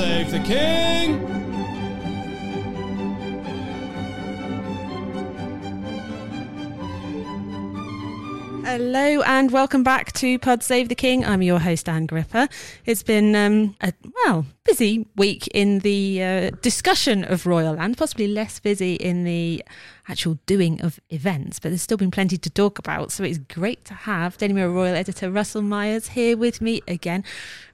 Save the King! Hello and welcome back to Pod Save the King. I'm your host Ann Gripper. It's been um, a well busy week in the uh, discussion of Royal Land, possibly less busy in the actual doing of events, but there's still been plenty to talk about. So it's great to have Daily Mirror Royal editor Russell Myers here with me again.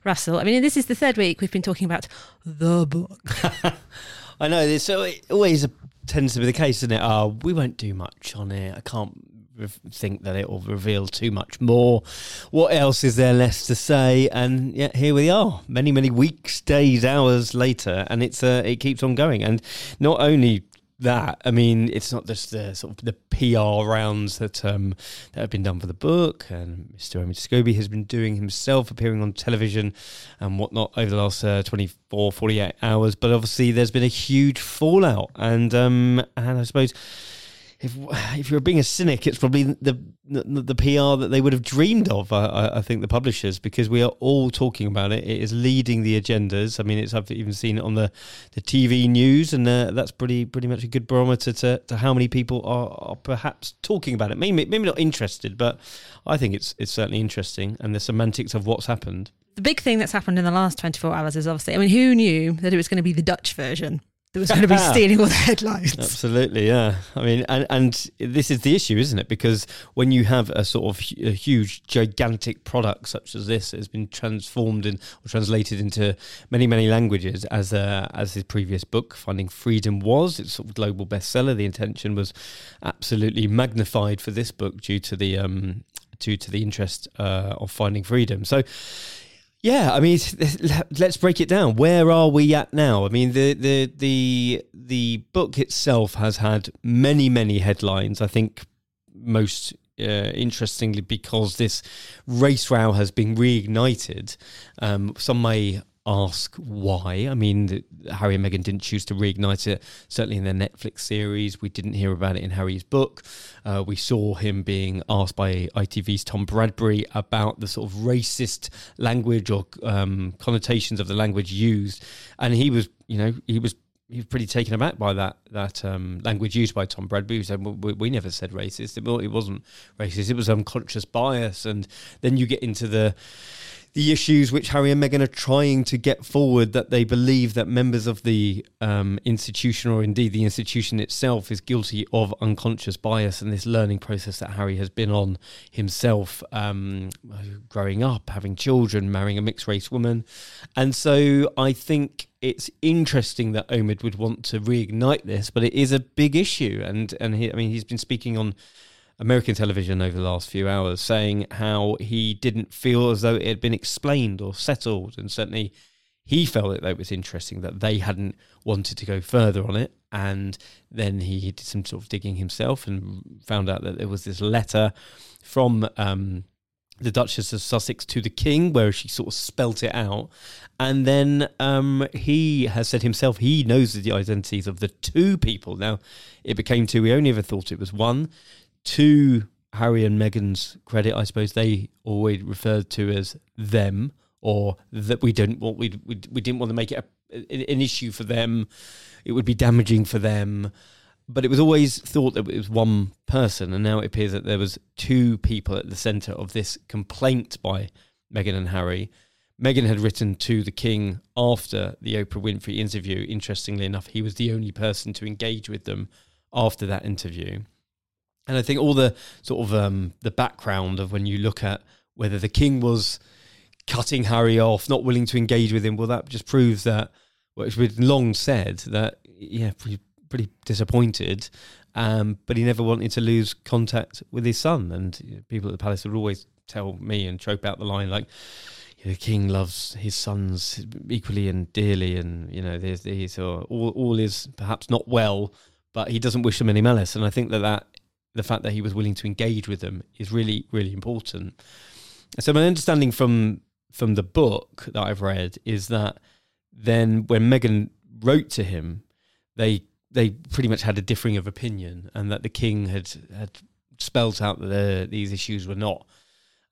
Russell, I mean, this is the third week we've been talking about the book. I know this always tends to be the case, isn't it? Oh, we won't do much on it. I can't think that it will reveal too much more. What else is there less to say? And yet here we are, many many weeks, days, hours later, and it's uh, it keeps on going. And not only that, I mean, it's not just the sort of the PR rounds that um, that have been done for the book, and Mr. Omid Scobie has been doing himself, appearing on television and whatnot over the last uh, 24, 48 hours. But obviously, there's been a huge fallout, and um, and I suppose if if you're being a cynic, it's probably the the, the PR that they would have dreamed of. I, I, think the publishers, because we are all talking about it. It is leading the agendas. I mean, it's I've even seen it on the, the TV news, and uh, that's pretty pretty much a good barometer to, to how many people are, are perhaps talking about it. Maybe maybe not interested, but I think it's it's certainly interesting, and the semantics of what's happened. The big thing that's happened in the last 24 hours is obviously, I mean, who knew that it was going to be the Dutch version? That was going to be stealing all the headlines. Absolutely, yeah. I mean, and, and this is the issue, isn't it? Because when you have a sort of a huge, gigantic product such as this, that has been transformed and or translated into many, many languages, as uh, as his previous book, Finding Freedom, was. It's sort of global bestseller. The intention was absolutely magnified for this book due to the um, due to the interest uh, of Finding Freedom. So yeah, I mean, let's break it down. Where are we at now? I mean, the the the the book itself has had many many headlines. I think most uh, interestingly because this race row has been reignited. Um, some may ask why. I mean, Harry and Meghan didn't choose to reignite it. Certainly in their Netflix series, we didn't hear about it in Harry's book. Uh, we saw him being asked by ITV's Tom Bradby about the sort of racist language or um, connotations of the language used, and he was, you know, he was he was pretty taken aback by that that um, language used by Tom Bradby. He said, well, we, we, never said racist. It, it wasn't racist. It was unconscious bias." And then you get into the the issues which Harry and Meghan are trying to get forward that they believe that members of the um, institution or indeed the institution itself is guilty of unconscious bias and this learning process that Harry has been on himself, um, growing up, having children, marrying a mixed race woman. And so I think it's interesting that Omid would want to reignite this, but it is a big issue. And, and he, I mean, he's been speaking on American television over the last few hours, saying how he didn't feel as though it had been explained or settled, and certainly he felt that it was interesting that they hadn't wanted to go further on it. And then he did some sort of digging himself and found out that there was this letter from um, the Duchess of Sussex to the King, where she sort of spelt it out. And then um, he has said himself he knows the identities of the two people. Now, it became two. We only ever thought it was one to Harry and Meghan's credit, I suppose they always referred to as them, or that we didn't want we we, didn't want to make it a, an issue for them. It would be damaging for them, but it was always thought that it was one person, and now it appears that there was two people at the centre of this complaint by Meghan and Harry. Meghan had written to the King after the Oprah Winfrey interview. Interestingly enough, he was the only person to engage with them after that interview. And I think all the sort of um, the background of when you look at whether the king was cutting Harry off, not willing to engage with him, well, that just proves that it's been long said that yeah, pretty, pretty disappointed, um, but he never wanted to lose contact with his son. And you know, people at the palace would always tell me and trope out the line like. The king loves his sons equally and dearly, and you know, there's, uh, all all is perhaps not well, but he doesn't wish them any malice. And I think that that the fact that he was willing to engage with them is really, really important. So my understanding from from the book that I've read is that then when Meghan wrote to him, they they pretty much had a differing of opinion, and that the king had had spelt out that the, these issues were not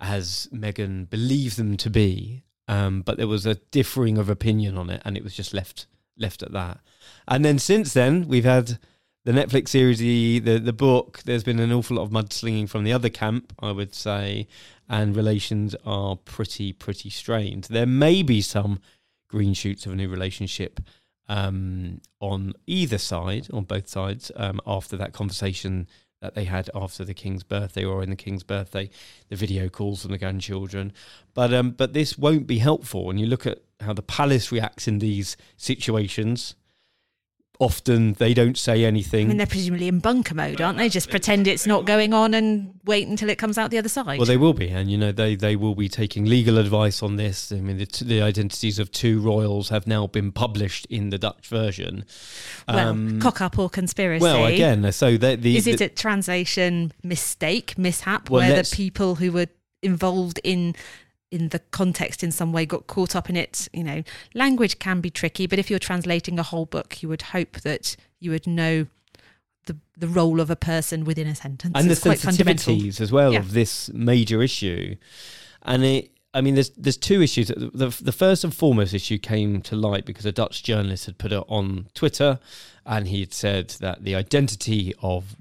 as Meghan believed them to be, um, but there was a differing of opinion on it, and it was just left left at that. And then since then, we've had the Netflix series, the, the the book. There's been an awful lot of mudslinging from the other camp, I would say, and relations are pretty pretty strained. There may be some green shoots of a new relationship um, on either side, on both sides, um, after that conversation that they had after the king's birthday or in the king's birthday, the video calls from the grandchildren. But um, but this won't be helpful. And you look at how the palace reacts in these situations often they don't say anything. I mean, they're presumably in bunker mode, aren't they? Just pretend it's not going on and wait until it comes out the other side. Well, they will be, and you know they they will be taking legal advice on this. I mean, the, the identities of two royals have now been published in the Dutch version. Well, um, cock up or conspiracy. Well, again, so the, the is it a translation mistake, mishap, well, where the people who were involved in in the context in some way got caught up in it you know. Language can be tricky but if you're translating a whole book you would hope that you would know the the role of a person within a sentence. And it's the sensitivities as well yeah. of this major issue. And it I mean, there's there's two issues. The, the first and foremost issue came to light because a Dutch journalist had put it on Twitter, and he had said that the identity of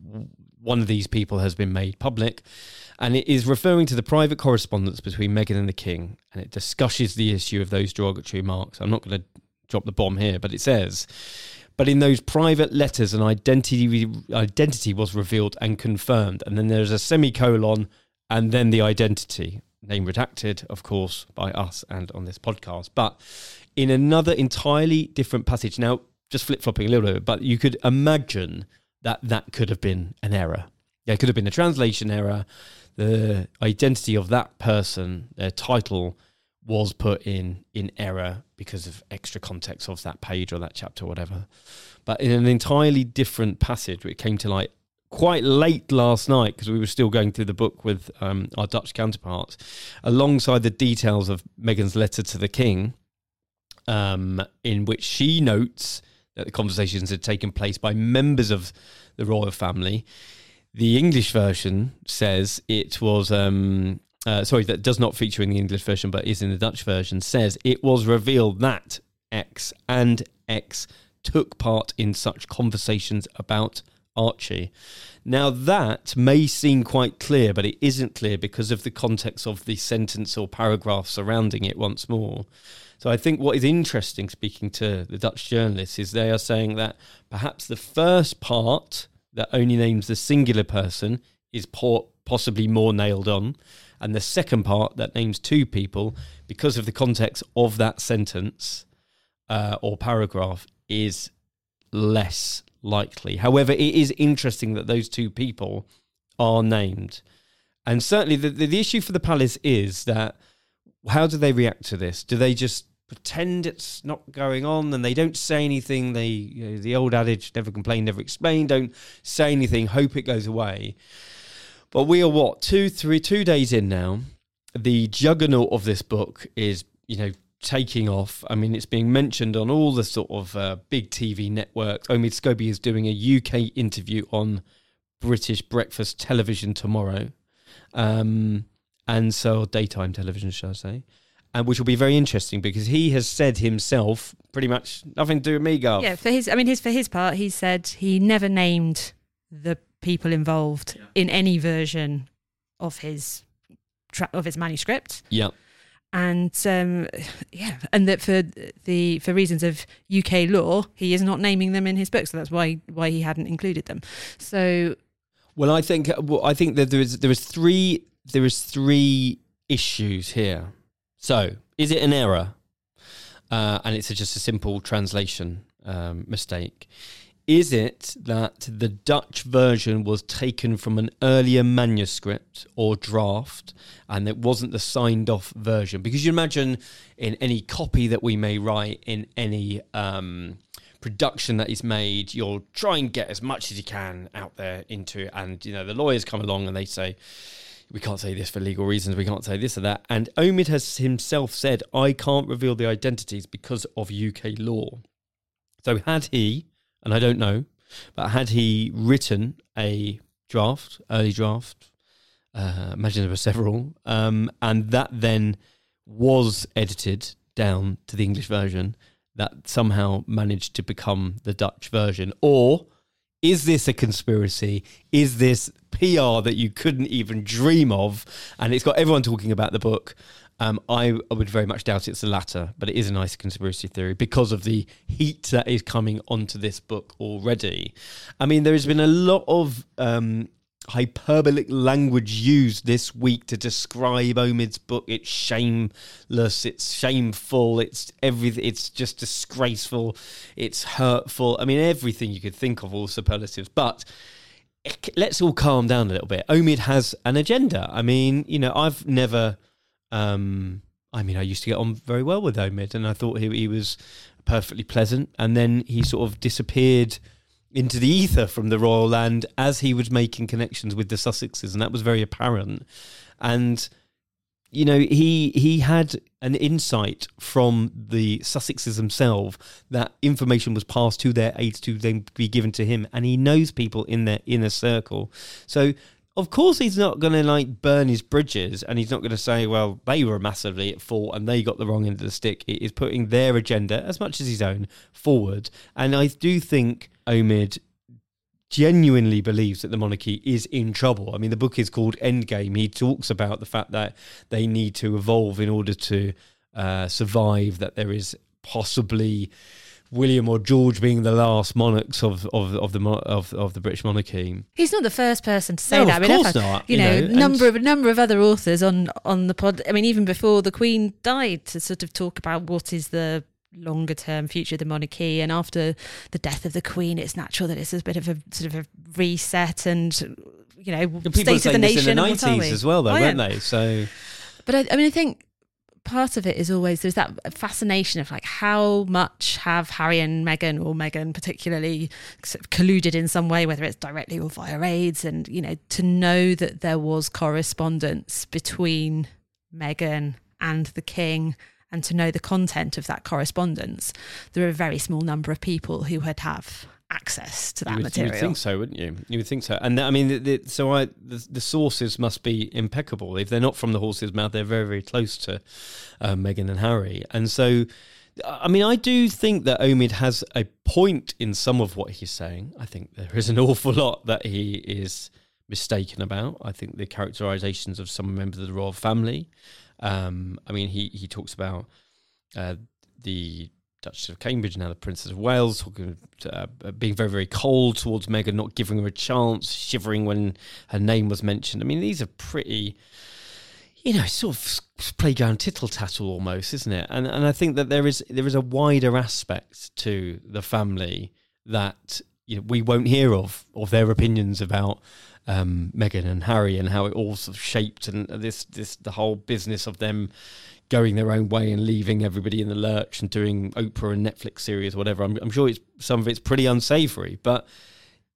one of these people has been made public, and it is referring to the private correspondence between Meghan and the King, and it discusses the issue of those derogatory marks. I'm not going to drop the bomb here, but it says, but in those private letters, an identity identity was revealed and confirmed, and then there's a semicolon, and then the identity name redacted, of course, by us and on this podcast, but in another entirely different passage. Now, just flip flopping a little bit, but you could imagine that that could have been an error. Yeah, it could have been a translation error the identity of that person, their title, was put in in error because of extra context of that page or that chapter or whatever. But in an entirely different passage, it came to light quite late last night because we were still going through the book with um, our Dutch counterparts, alongside the details of Meghan's letter to the king, um, in which she notes that the conversations had taken place by members of the royal family the English version says it was. Um, uh, sorry, that does not feature in the English version, but is in the Dutch version. Says it was revealed that X and X took part in such conversations about Archie. Now, that may seem quite clear, but it isn't clear because of the context of the sentence or paragraph surrounding it once more. So, I think what is interesting, speaking to the Dutch journalists, is they are saying that perhaps the first part that only names the singular person is po- possibly more nailed on. And the second part that names two people, because of the context of that sentence uh, or paragraph, is less likely. However, it is interesting that those two people are named. And certainly the, the, the issue for the palace is that how do they react to this? Do they just pretend it's not going on and they don't say anything. They, you know, the old adage, never complain, never explain, don't say anything, hope it goes away. But we are what, two, three, two days in now. The juggernaut of this book is, you know, taking off. I mean, it's being mentioned on all the sort of uh, big TV networks. Omid Scobie is doing a UK interview on British breakfast television tomorrow. Um, and so daytime television, shall I say and which will be very interesting because he has said himself pretty much nothing to do with me, Garth. Yeah, for his, I mean, his for his part, he said he never named the people involved yeah. in any version of his tra- of his manuscript. Yeah. And um, yeah, and that for the for reasons of UK law, he is not naming them in his book, so that's why why he hadn't included them. So, well, I think well, I think that there is there is three there is three issues here. So, is it an error? Uh, and it's a, just a simple translation um, mistake. Is it that the Dutch version was taken from an earlier manuscript or draft and it wasn't the signed off version? Because you imagine in any copy that we may write, in any um, production that is made, you'll try and get as much as you can out there into it. And, you know, the lawyers come along and they say, we can't say this for legal reasons, we can't say this or that. And Omid has himself said, I can't reveal the identities because of UK law. So had he, and I don't know, but had he written a draft, early draft, uh, imagine there were several, um, and that then was edited down to the English version that somehow managed to become the Dutch version? Or is this a conspiracy? Is this PR that you couldn't even dream of? And it's got everyone talking about the book. Um, I, I would very much doubt it's the latter, but it is a nice conspiracy theory because of the heat that is coming onto this book already. I mean, there has been a lot of um, hyperbolic language used this week to describe Omid's book. It's shameless, it's shameful, it's everything, it's just disgraceful, it's hurtful. I mean, everything you could think of, all superlatives. But let's all calm down a little bit. Omid has an agenda. I mean, you know, I've never. Um, I mean, I used to get on very well with Omid, and I thought he, he was perfectly pleasant. And then he sort of disappeared into the ether from the royal land as he was making connections with the Sussexes, and that was very apparent. And you know, he he had an insight from the Sussexes themselves that information was passed to their aides to then be given to him, and he knows people in their inner circle. So of course he's not going to like burn his bridges and he's not going to say well they were massively at fault and they got the wrong end of the stick it is putting their agenda as much as his own forward and i do think omid genuinely believes that the monarchy is in trouble. I mean, the book is called Endgame. He talks about the fact that they need to evolve in order to uh, survive, that there is possibly William or George being the last monarchs of of, of the of, of the British monarchy. He's not the first person to say no, that. Of I mean, course not. You, you know, know number of a number of other authors on on the pod. I mean, even before the Queen died, to sort of talk about what is the longer term future of the monarchy and after the death of the queen it's natural that it's a bit of a sort of a reset and you know state of the nation in the 90s as well though oh, weren't yeah. they so but I, I mean i think part of it is always there's that fascination of like how much have Harry and Meghan or Meghan particularly sort of colluded in some way, whether it's directly or via aides, and you know to know that there was correspondence between Meghan and the King. And to know the content of that correspondence, there are a very small number of people who would have access to that you would, material. You would think so, wouldn't you? You would think so. And I mean, the, the, so I the, the, sources must be impeccable. If they're not from the horse's mouth, they're very very close to uh, Meghan and Harry. And so, I mean, I do think that Omid has a point in some of what he's saying. I think there is an awful lot that he is mistaken about. I think the characterizations of some members of the royal family. Um, I mean, he he talks about uh, the Duchess of Cambridge, now the Princess of Wales, talking, uh, being very, very cold towards Meghan, not giving her a chance, shivering when her name was mentioned. I mean, these are pretty, you know, sort of playground tittle tattle almost, isn't it? And and I think that there is there is a wider aspect to the family that you know, we won't hear of of their opinions about um, Meghan and Harry and how it all sort of shaped and this this the whole business of them going their own way and leaving everybody in the lurch and doing Oprah and Netflix series, whatever. I'm, I'm sure it's some of it's pretty unsavory, but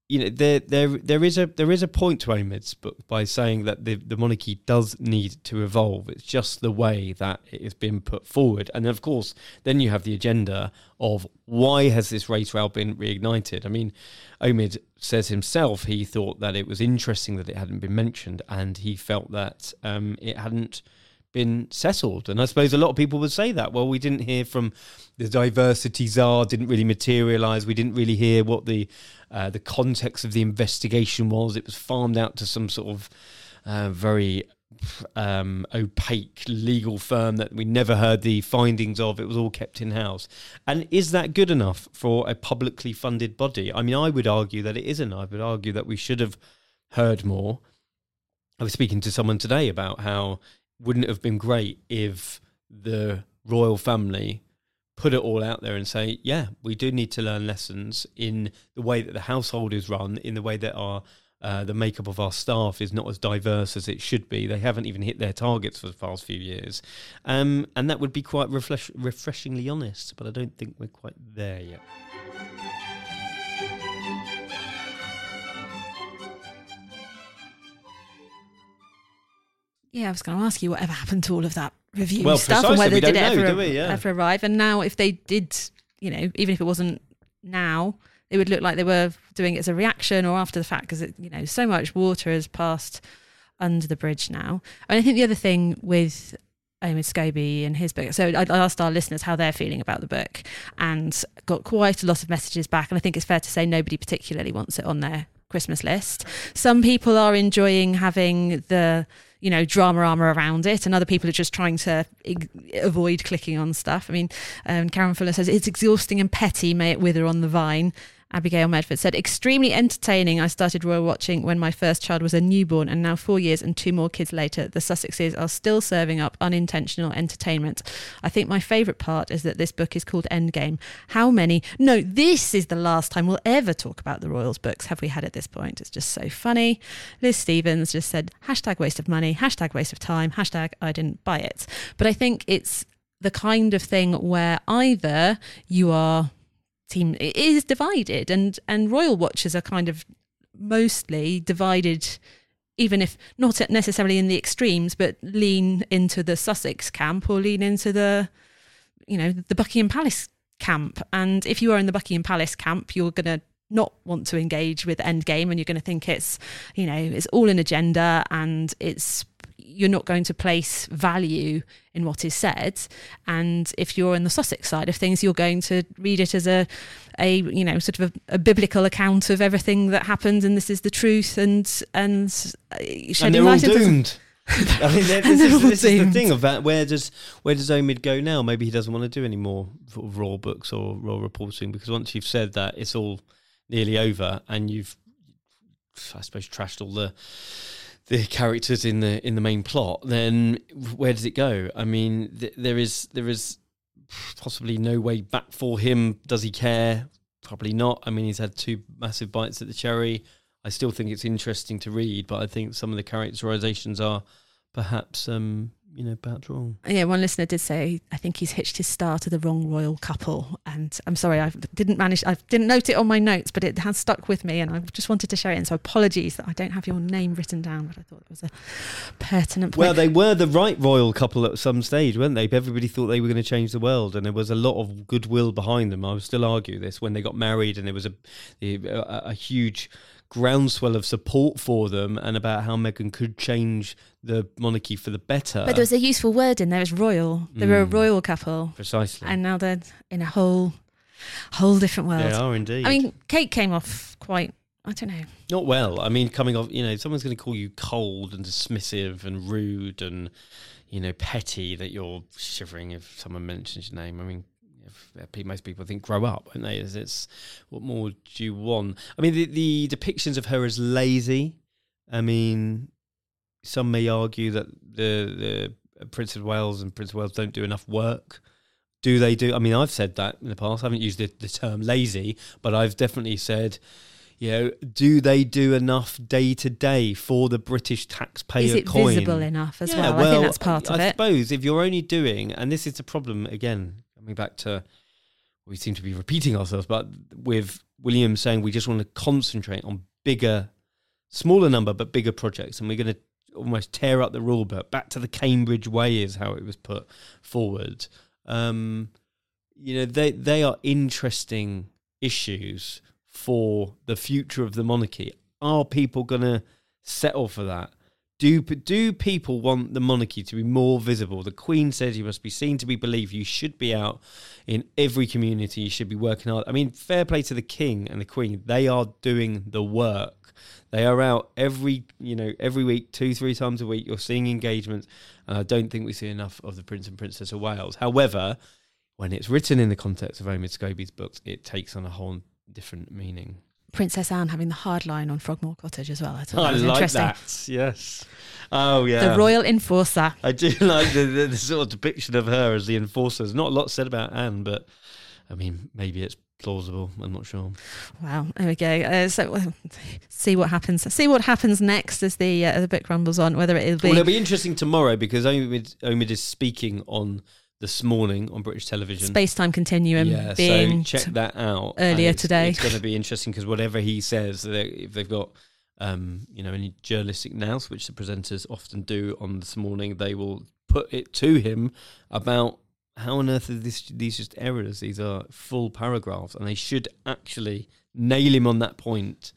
you know there there there is a there is a point to Omid's book by saying that the the monarchy does need to evolve. It's just the way that it has been put forward, and of course, then you have the agenda of why has this race row been reignited? I mean, Omid says himself he thought that it was interesting that it hadn't been mentioned, and he felt that um, it hadn't been settled. And I suppose a lot of people would say that. Well, we didn't hear from the diversity czar, didn't really materialise. We didn't really hear what the uh, the context of the investigation was. It was farmed out to some sort of uh, very um, opaque legal firm that we never heard the findings of. It was all kept in house. And is that good enough for a publicly funded body? I mean, I would argue that it isn't. I would argue that we should have heard more. I was speaking to someone today about how wouldn't have been great if the royal family put it all out there and say, yeah, we do need to learn lessons in the way that the household is run, in the way that our uh, the makeup of our staff is not as diverse as it should be. They haven't even hit their targets for the past few years, um, and that would be quite refresh- refreshingly honest. But I don't think we're quite there yet. Yeah, I was going to ask you whatever happened to all of that review well, stuff and whether they did it ever, we, yeah. ever arrive. And now, if they did, you know, even if it wasn't now, it would look like they were doing it as a reaction or after the fact because you know so much water has passed under the bridge now. And I think the other thing with um, Omid Scobie and his book. So I asked our listeners how they're feeling about the book and got quite a lot of messages back. And I think it's fair to say nobody particularly wants it on their Christmas list. Some people are enjoying having the you know drama armor around it and other people are just trying to avoid clicking on stuff. I mean um, karen fuller says it's exhausting and petty may it wither on the vine Abigail Medford said, extremely entertaining. I started royal watching when my first child was a newborn, and now four years and two more kids later, the Sussexes are still serving up unintentional entertainment. I think my favourite part is that this book is called Endgame. How many? No, this is the last time we'll ever talk about the royals books. Have we had at this point? It's just so funny. Liz Stevens just said, hashtag waste of money, hashtag waste of time, hashtag I didn't buy it. But I think it's the kind of thing where either you are team is divided, and and royal watchers are kind of mostly divided even if not necessarily in the extremes, but lean into the Sussex camp or lean into the, you know, the Buckingham Palace camp. And if you are in the Buckingham Palace camp, you're going to not want to engage with Endgame and you're going to think it's, you know, it's all an agenda and it's you're not going to place value in what is said. And if you're on the Sussex side of things, you're going to read it as a, a you know, sort of a, a biblical account of everything that happened, and this is the truth, and and uh, and they're all doomed. I mean, this, is, this is, the thing of that. Where does where does Omid go now? Maybe he doesn't want to do any more sort of raw books or raw reporting because once you've said that, it's all nearly over, and you've, I suppose, trashed all the the characters in the in the main plot, then where does it go? I mean, th- there is there is possibly no way back for him. Does he care? Probably not. I mean, he's had two massive bites at the cherry. I still think it's interesting to read, but I think some of the characterizations are perhaps um, you know, perhaps wrong. Yeah, one listener did say, I think he's hitched his star to the wrong royal couple. And I'm sorry, I didn't manage, I didn't note it on my notes, but it has stuck with me and I just wanted to share it. And so apologies that I don't have your name written down, but I thought it was a pertinent point. Well, they were the right royal couple at some stage, weren't they? Everybody thought they were going to change the world and there was a lot of goodwill behind them. I would still argue this when they got married and there was a, a, a huge groundswell of support for them and about how Meghan could change the monarchy for the better. But there was a useful word in there as royal. They mm. were a mm. royal couple. Precisely. And now they're in a whole whole different world. They are indeed. I mean, Kate came off quite I don't know. Not well. I mean, coming off, you know, someone's going to call you cold and dismissive and rude and, you know, petty that you're shivering if someone mentions your name. I mean, most people think grow up, and they? It's what more do you want? I mean, the, the depictions of her as lazy. I mean, some may argue that the the Prince of Wales and Prince of Wales don't do enough work. Do they do? I mean, I've said that in the past. I haven't used the, the term lazy, but I've definitely said you know, do they do enough day to day for the British taxpayer Is it coin? visible enough as yeah, well? well? I think that's part of I it. I suppose if you're only doing, and this is the problem again, coming back to we seem to be repeating ourselves, but with William saying we just want to concentrate on bigger, smaller number but bigger projects, and we're going to almost tear up the rule book. Back to the Cambridge way is how it was put forward. Um, you know, they they are interesting issues for the future of the monarchy. Are people going to settle for that? Do do people want the monarchy to be more visible? The Queen says you must be seen to be believed. You should be out in every community. You should be working hard. I mean, fair play to the King and the Queen. They are doing the work. They are out every you know every week, two three times a week. You're seeing engagements, and I don't think we see enough of the Prince and Princess of Wales. However, when it's written in the context of Omid Scobie's books, it takes on a whole different meaning. Princess Anne having the hard line on Frogmore Cottage as well. I thought I that like interesting. that. Yes. Oh yeah. The royal enforcer. I do like the, the, the, sort of depiction of her as the enforcer. There's not a lot said about Anne, but I mean, maybe it's plausible. I'm not sure. Wow. There we go. Uh, so see what happens. See what happens next as the uh, the book rumbles on. Whether it'll be. Well, it'll be interesting tomorrow because Omid, Omid is speaking on this morning on British television. Space time continuum. Yeah, so check that out earlier it's, today. It's going to be interesting because whatever he says, if they've got um, you know any journalistic nous, which the presenters often do on this morning, they will put it to him about how on earth are this, these just errors? These are full paragraphs, and they should actually nail him on that point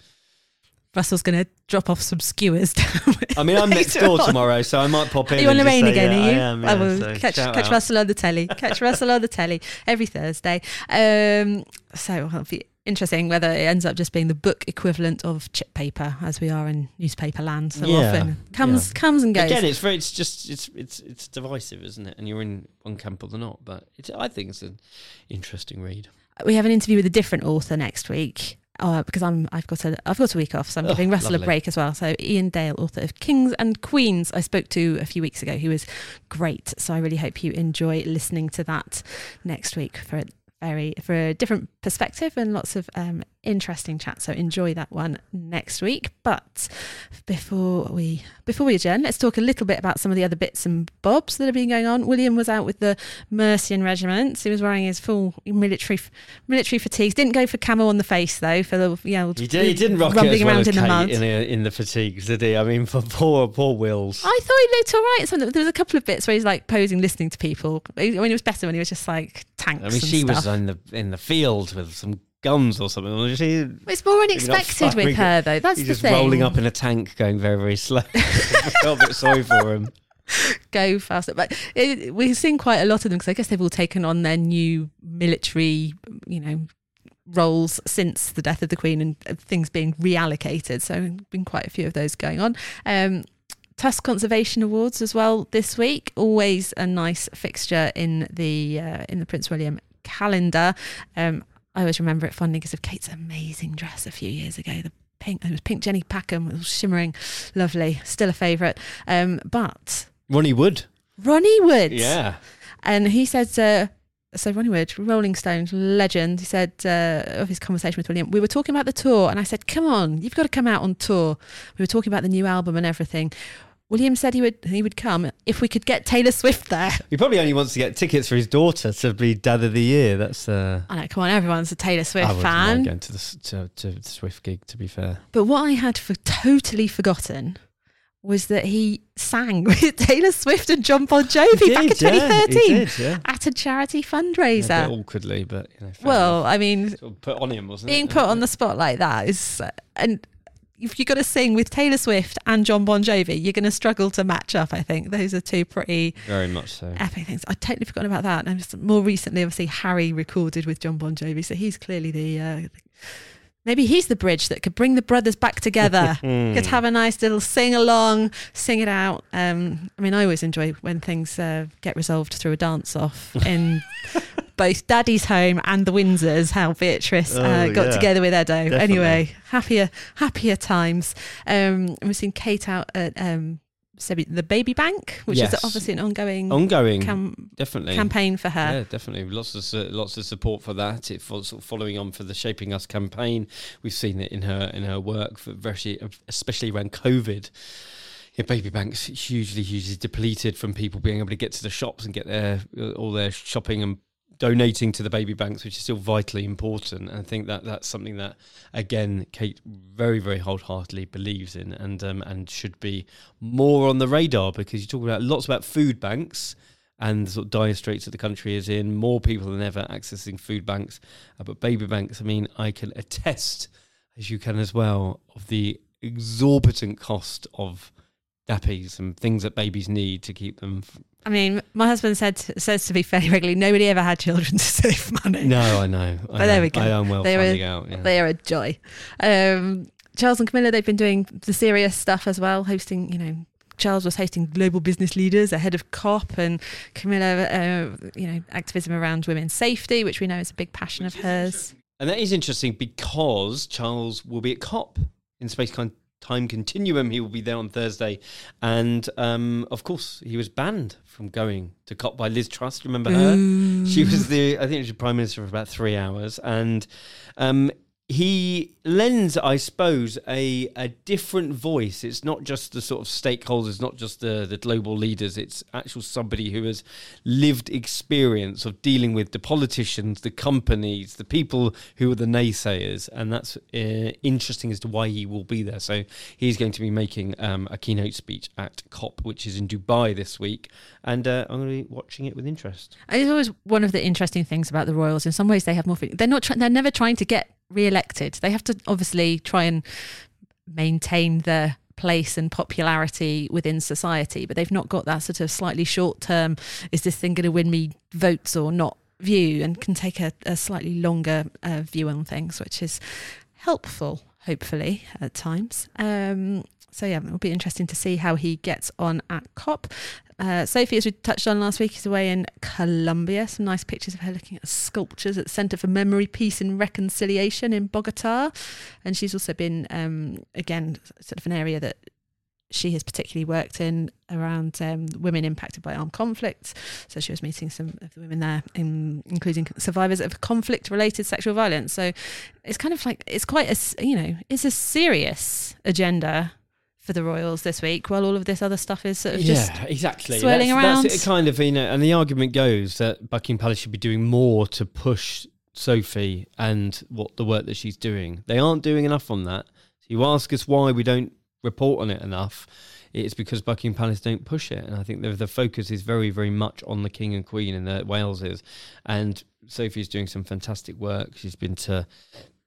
Russell's going to drop off some skewers. I mean, I'm next door tomorrow, so I might pop in. Are you on the rain again? yeah, are you? I am. I will so catch catch out. Russell on the telly. Catch Russell on the telly every Thursday. Um, so it'll be interesting whether it ends up just being the book equivalent of chip paper, as we are in newspaper land so Yeah, often. Comes comes and goes. Again, it's very. It's just. It's it's it's divisive, isn't it? And you're in one camp or the not. But it's. I think it's an interesting read. we have an interview with a different author next week. Uh, because I'm, I've got a, I've got a week off, so I'm Oh, giving Russell lovely. a break as well. So Iain Dale, author of Kings and Queens, I spoke to a few weeks ago. He was great, so I really hope you enjoy listening to that next week for a very for a different perspective and lots of um, interesting chat. So enjoy that one next week. But before we before we adjourn, let's talk a little bit about some of the other bits and bobs that have been going on. William was out with the Mercian Regiment. He was wearing his full military military fatigues. Didn't go for camo on the face though. For the you know He, did, he didn't rock it as well around as in the mud. in, a, in the fatigues, did he? I mean, for poor poor Wills. I thought he looked all right. So there was a couple of bits where he's like posing, listening to people. I mean, it was better when he was just like tanks. I mean, she was in the in the field with some guns or something. She, It's more unexpected with her though. That's he's the just thing. rolling up in a tank, going very very slow. I felt a bit sorry for him. go faster. But it, we've seen quite a lot of them because I guess they've all taken on their new military, you know, roles since the death of the Queen and things being reallocated. So been quite a few of those going on. Um, Tusk Conservation Awards as well this week. Always a nice fixture in the uh, in the Prince William calendar. Um, I always remember it fondly because of Kate's amazing dress a few years ago. The pink, it was pink Jenny Packham, it was shimmering, lovely, still a favourite. Um, but Ronnie Wood. Ronnie Wood. Yeah. And he said, uh, so Ronnie Wood, Rolling Stones legend, he said uh, of his conversation with William, we were talking about the tour, and I said, come on, you've got to come out on tour. We were talking about the new album and everything. William said he would he would come if we could get Taylor Swift there. He probably only wants to get tickets for his daughter to be Dad of the Year. That's. Uh, I know, come on, everyone's a Taylor Swift I wouldn't mind fan. going to the to, to the Swift gig. To be fair, But what I had for totally forgotten was that he sang with Taylor Swift and John Bon Jovi He back in did, yeah, 2013 did, yeah. at a charity Yeah, fundraiser. a bit awkwardly, but you know. well, enough. I mean, Sort of put on him, wasn't being it? put on the spot like that is uh, and if you've got to sing with Taylor Swift and John Bon Jovi, you're going to struggle to match up. I think those are two pretty Very much so. epic things. I totally forgot about that. And just more recently, obviously, Harry recorded with John Bon Jovi, so he's clearly the. Uh, Maybe he's the bridge that could bring the brothers back together. Could have a nice little sing along, sing it out. Um, I mean, I always enjoy when things uh, get resolved through a dance off in both Daddy's home and the Windsors. How Beatrice uh, Oh, got yeah. together with Edo. Definitely. Anyway, happier happier times. Um, we've seen Kate out at um, Sebi- the Baby Bank, which Yes. is obviously an ongoing Ongoing, cam- definitely. campaign for her. Yeah, definitely. Lots of su- lots of support for that. It fo- sort of following on for the Shaping Us campaign. We've seen it in her in her work, for very, especially around COVID. Yeah, baby banks hugely, hugely depleted from people being able to get to the shops and get their uh, all their shopping and donating to the baby banks, which is still vitally important. And I think that that's something that, again, Kate very, very wholeheartedly believes in, and um, and should be more on the radar because you talk about lots about food banks and the sort of dire straits that the country is in. More people than ever accessing food banks, uh, but baby banks. I mean, I can attest, as you can as well, of the exorbitant cost of nappies and things that babies need to keep them. F- I mean, my husband said says to me fairly regularly, nobody ever had children to save money. no, I know. I But know. there we go. I am well They were- finding out. Yeah. They are a joy. Um, Charles and Camilla, they've been doing the serious stuff as well, hosting, you know, Charles was hosting global business leaders ahead of COP, and Camilla, uh, you know, activism around women's safety, which we know is a big passion of hers. And that is interesting because Charles will be at COP in Space Con- Time Continuum. He will be there on Thursday. And um, of course, he was banned from going to COP by Liz Truss. Remember her? She was the, I think, she was Prime Minister for about three hours. And um, he lends, I suppose, a, a different voice. It's not just the sort of stakeholders, not just the, the global leaders. It's actual somebody who has lived experience of dealing with the politicians, the companies, the people who are the naysayers. And that's uh, interesting as to why he will be there. So he's going to be making um, a keynote speech at COP, which is in Dubai this week. And uh, I'm going to be watching it with interest. It's always one of the interesting things about the royals. In some ways, they have more. They're not. They're never trying to get re-elected. They have to obviously try and maintain the place and popularity within society, but they've not got that sort of slightly short term, is this thing going to win me votes or not view, and can take a, a slightly longer uh, view on things, which is helpful, hopefully, at times. Um, so yeah, it'll be interesting to see how he gets on at COP. Uh, Sophie, as we touched on last week, is away in Colombia. Some nice pictures of her looking at sculptures at the Centre for Memory, Peace and Reconciliation in Bogota. And she's also been, um, again, sort of an area that she has particularly worked in around um, women impacted by armed conflicts. So she was meeting some of the women there, in, including survivors of conflict-related sexual violence. So it's kind of like it's quite a you know it's a serious agenda for the Royals this week, while all of this other stuff is sort of just yeah, exactly swirling that's, around. That's kind of you know, and the argument goes that Buckingham Palace should be doing more to push Sophie and what the work that she's doing. They aren't doing enough on that. So you ask us why we don't report on it enough. It's because Buckingham Palace don't push it, and I think the, the focus is very, very much on the King and Queen and the Wales is, and Sophie's doing some fantastic work. She's been to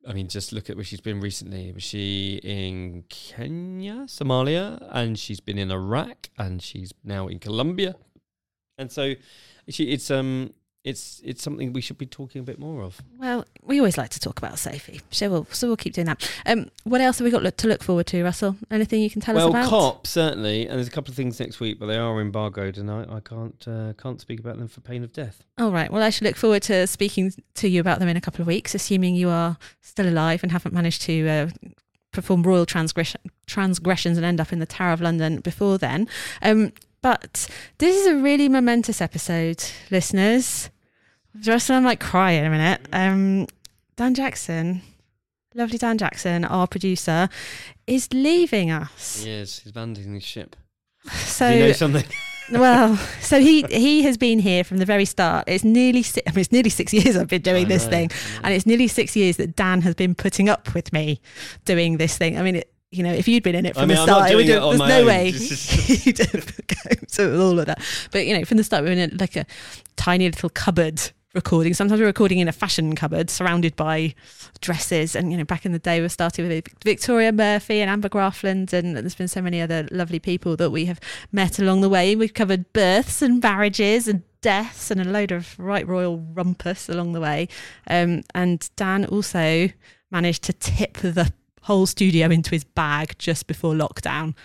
I mean, just look at where she's been recently. Was she in Kenya, Somalia, and she's been in Iraq, and she's now in Colombia, and so she, it's um, it's it's something we should be talking a bit more of. Well, we always like to talk about Sophie, so we'll so we'll keep doing that. Um, what else have we got look, to look forward to, Russell? Anything you can tell well, us about? Well, COP certainly, and there's a couple of things next week, but they are embargoed, and I, I can't uh, can't speak about them for pain of death. All right. Well, I should look forward to speaking to you about them in a couple of weeks, assuming you are still alive and haven't managed to. Uh, perform royal transgression, transgressions and end up in the Tower of London before then. Um, but this is a really momentous episode, listeners. Russell, I might cry in a minute. Um, Dan Jackson, lovely Dan Jackson, our producer, is leaving us. Yes, he's abandoning his ship. So, Do you know something? well, so he he has been here from the very start. It's nearly si- I mean, it's nearly six years I've been doing I this know, thing, and it's nearly six years that Dan has been putting up with me doing this thing. I mean. It, you know, if you'd been in it I from mean, the start, it would it there's no own. way you'd have all of that. But you know, from the start, we were in like a tiny little cupboard recording. Sometimes we we're recording in a fashion cupboard, surrounded by dresses. And you know, back in the day, we started with Victoria Murphy and Amber Graafland, and there's been so many other lovely people that we have met along the way. We've covered births and marriages and deaths and a load of right royal rumpus along the way. Um, and Dan also managed to tip the whole studio into his bag just before lockdown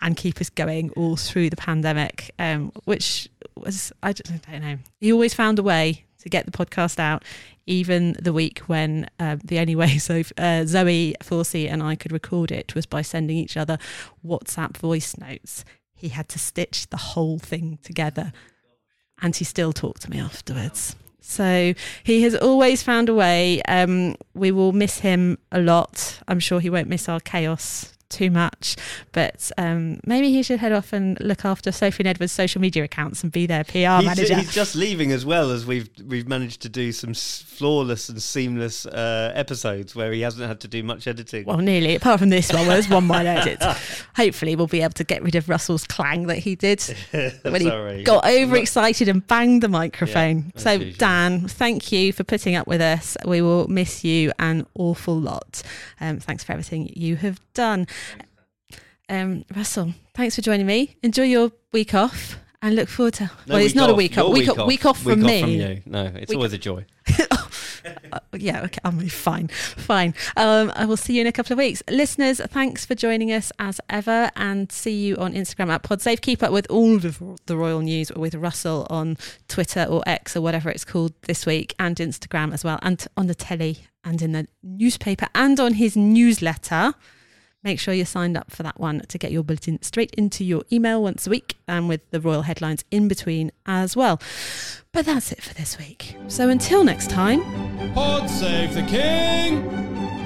and keep us going all through the pandemic, um, which was, I don't, I don't know. He always found a way to get the podcast out, even the week when uh, the only way so uh, Zoe Forsey and I could record it was by sending each other WhatsApp voice notes. He had to stitch the whole thing together, and he still talked to me afterwards. So he has always found a way. Um, we will miss him a lot. I'm sure he won't miss our chaos too much, but um, maybe he should head off and look after Sophie and Edward's social media accounts and be their PR he's, manager. he's just leaving as well as we've we've managed to do some s- flawless and seamless uh, episodes where he hasn't had to do much editing. well, nearly. Apart from this one, where there's one minor edit. Hopefully, we'll be able to get rid of Russell's clang that he did when he got overexcited and banged the microphone. Yeah, so, usual. Dan, thank you for putting up with us. We will miss you an awful lot. Um, thanks for everything you have done. Um, Russell, thanks for joining me. Enjoy your week off and look forward to. No well, it's not a week off. Week, off. Week off from Week me. Off from you. No, it's Week- always a joy. Uh, yeah, okay, I'm really fine, fine. Um, I will see you in a couple of weeks, listeners. Thanks for joining us as ever, and see you on Instagram at PodSafe. Keep up with all of the royal news with Russell on Twitter or X or whatever it's called this week, and Instagram as well, and on the telly and in the newspaper and on his newsletter. Make sure you're signed up for that one to get your bulletin straight into your email once a week and with the royal headlines in between as well. But that's it for this week. So until next time. Pod save the king.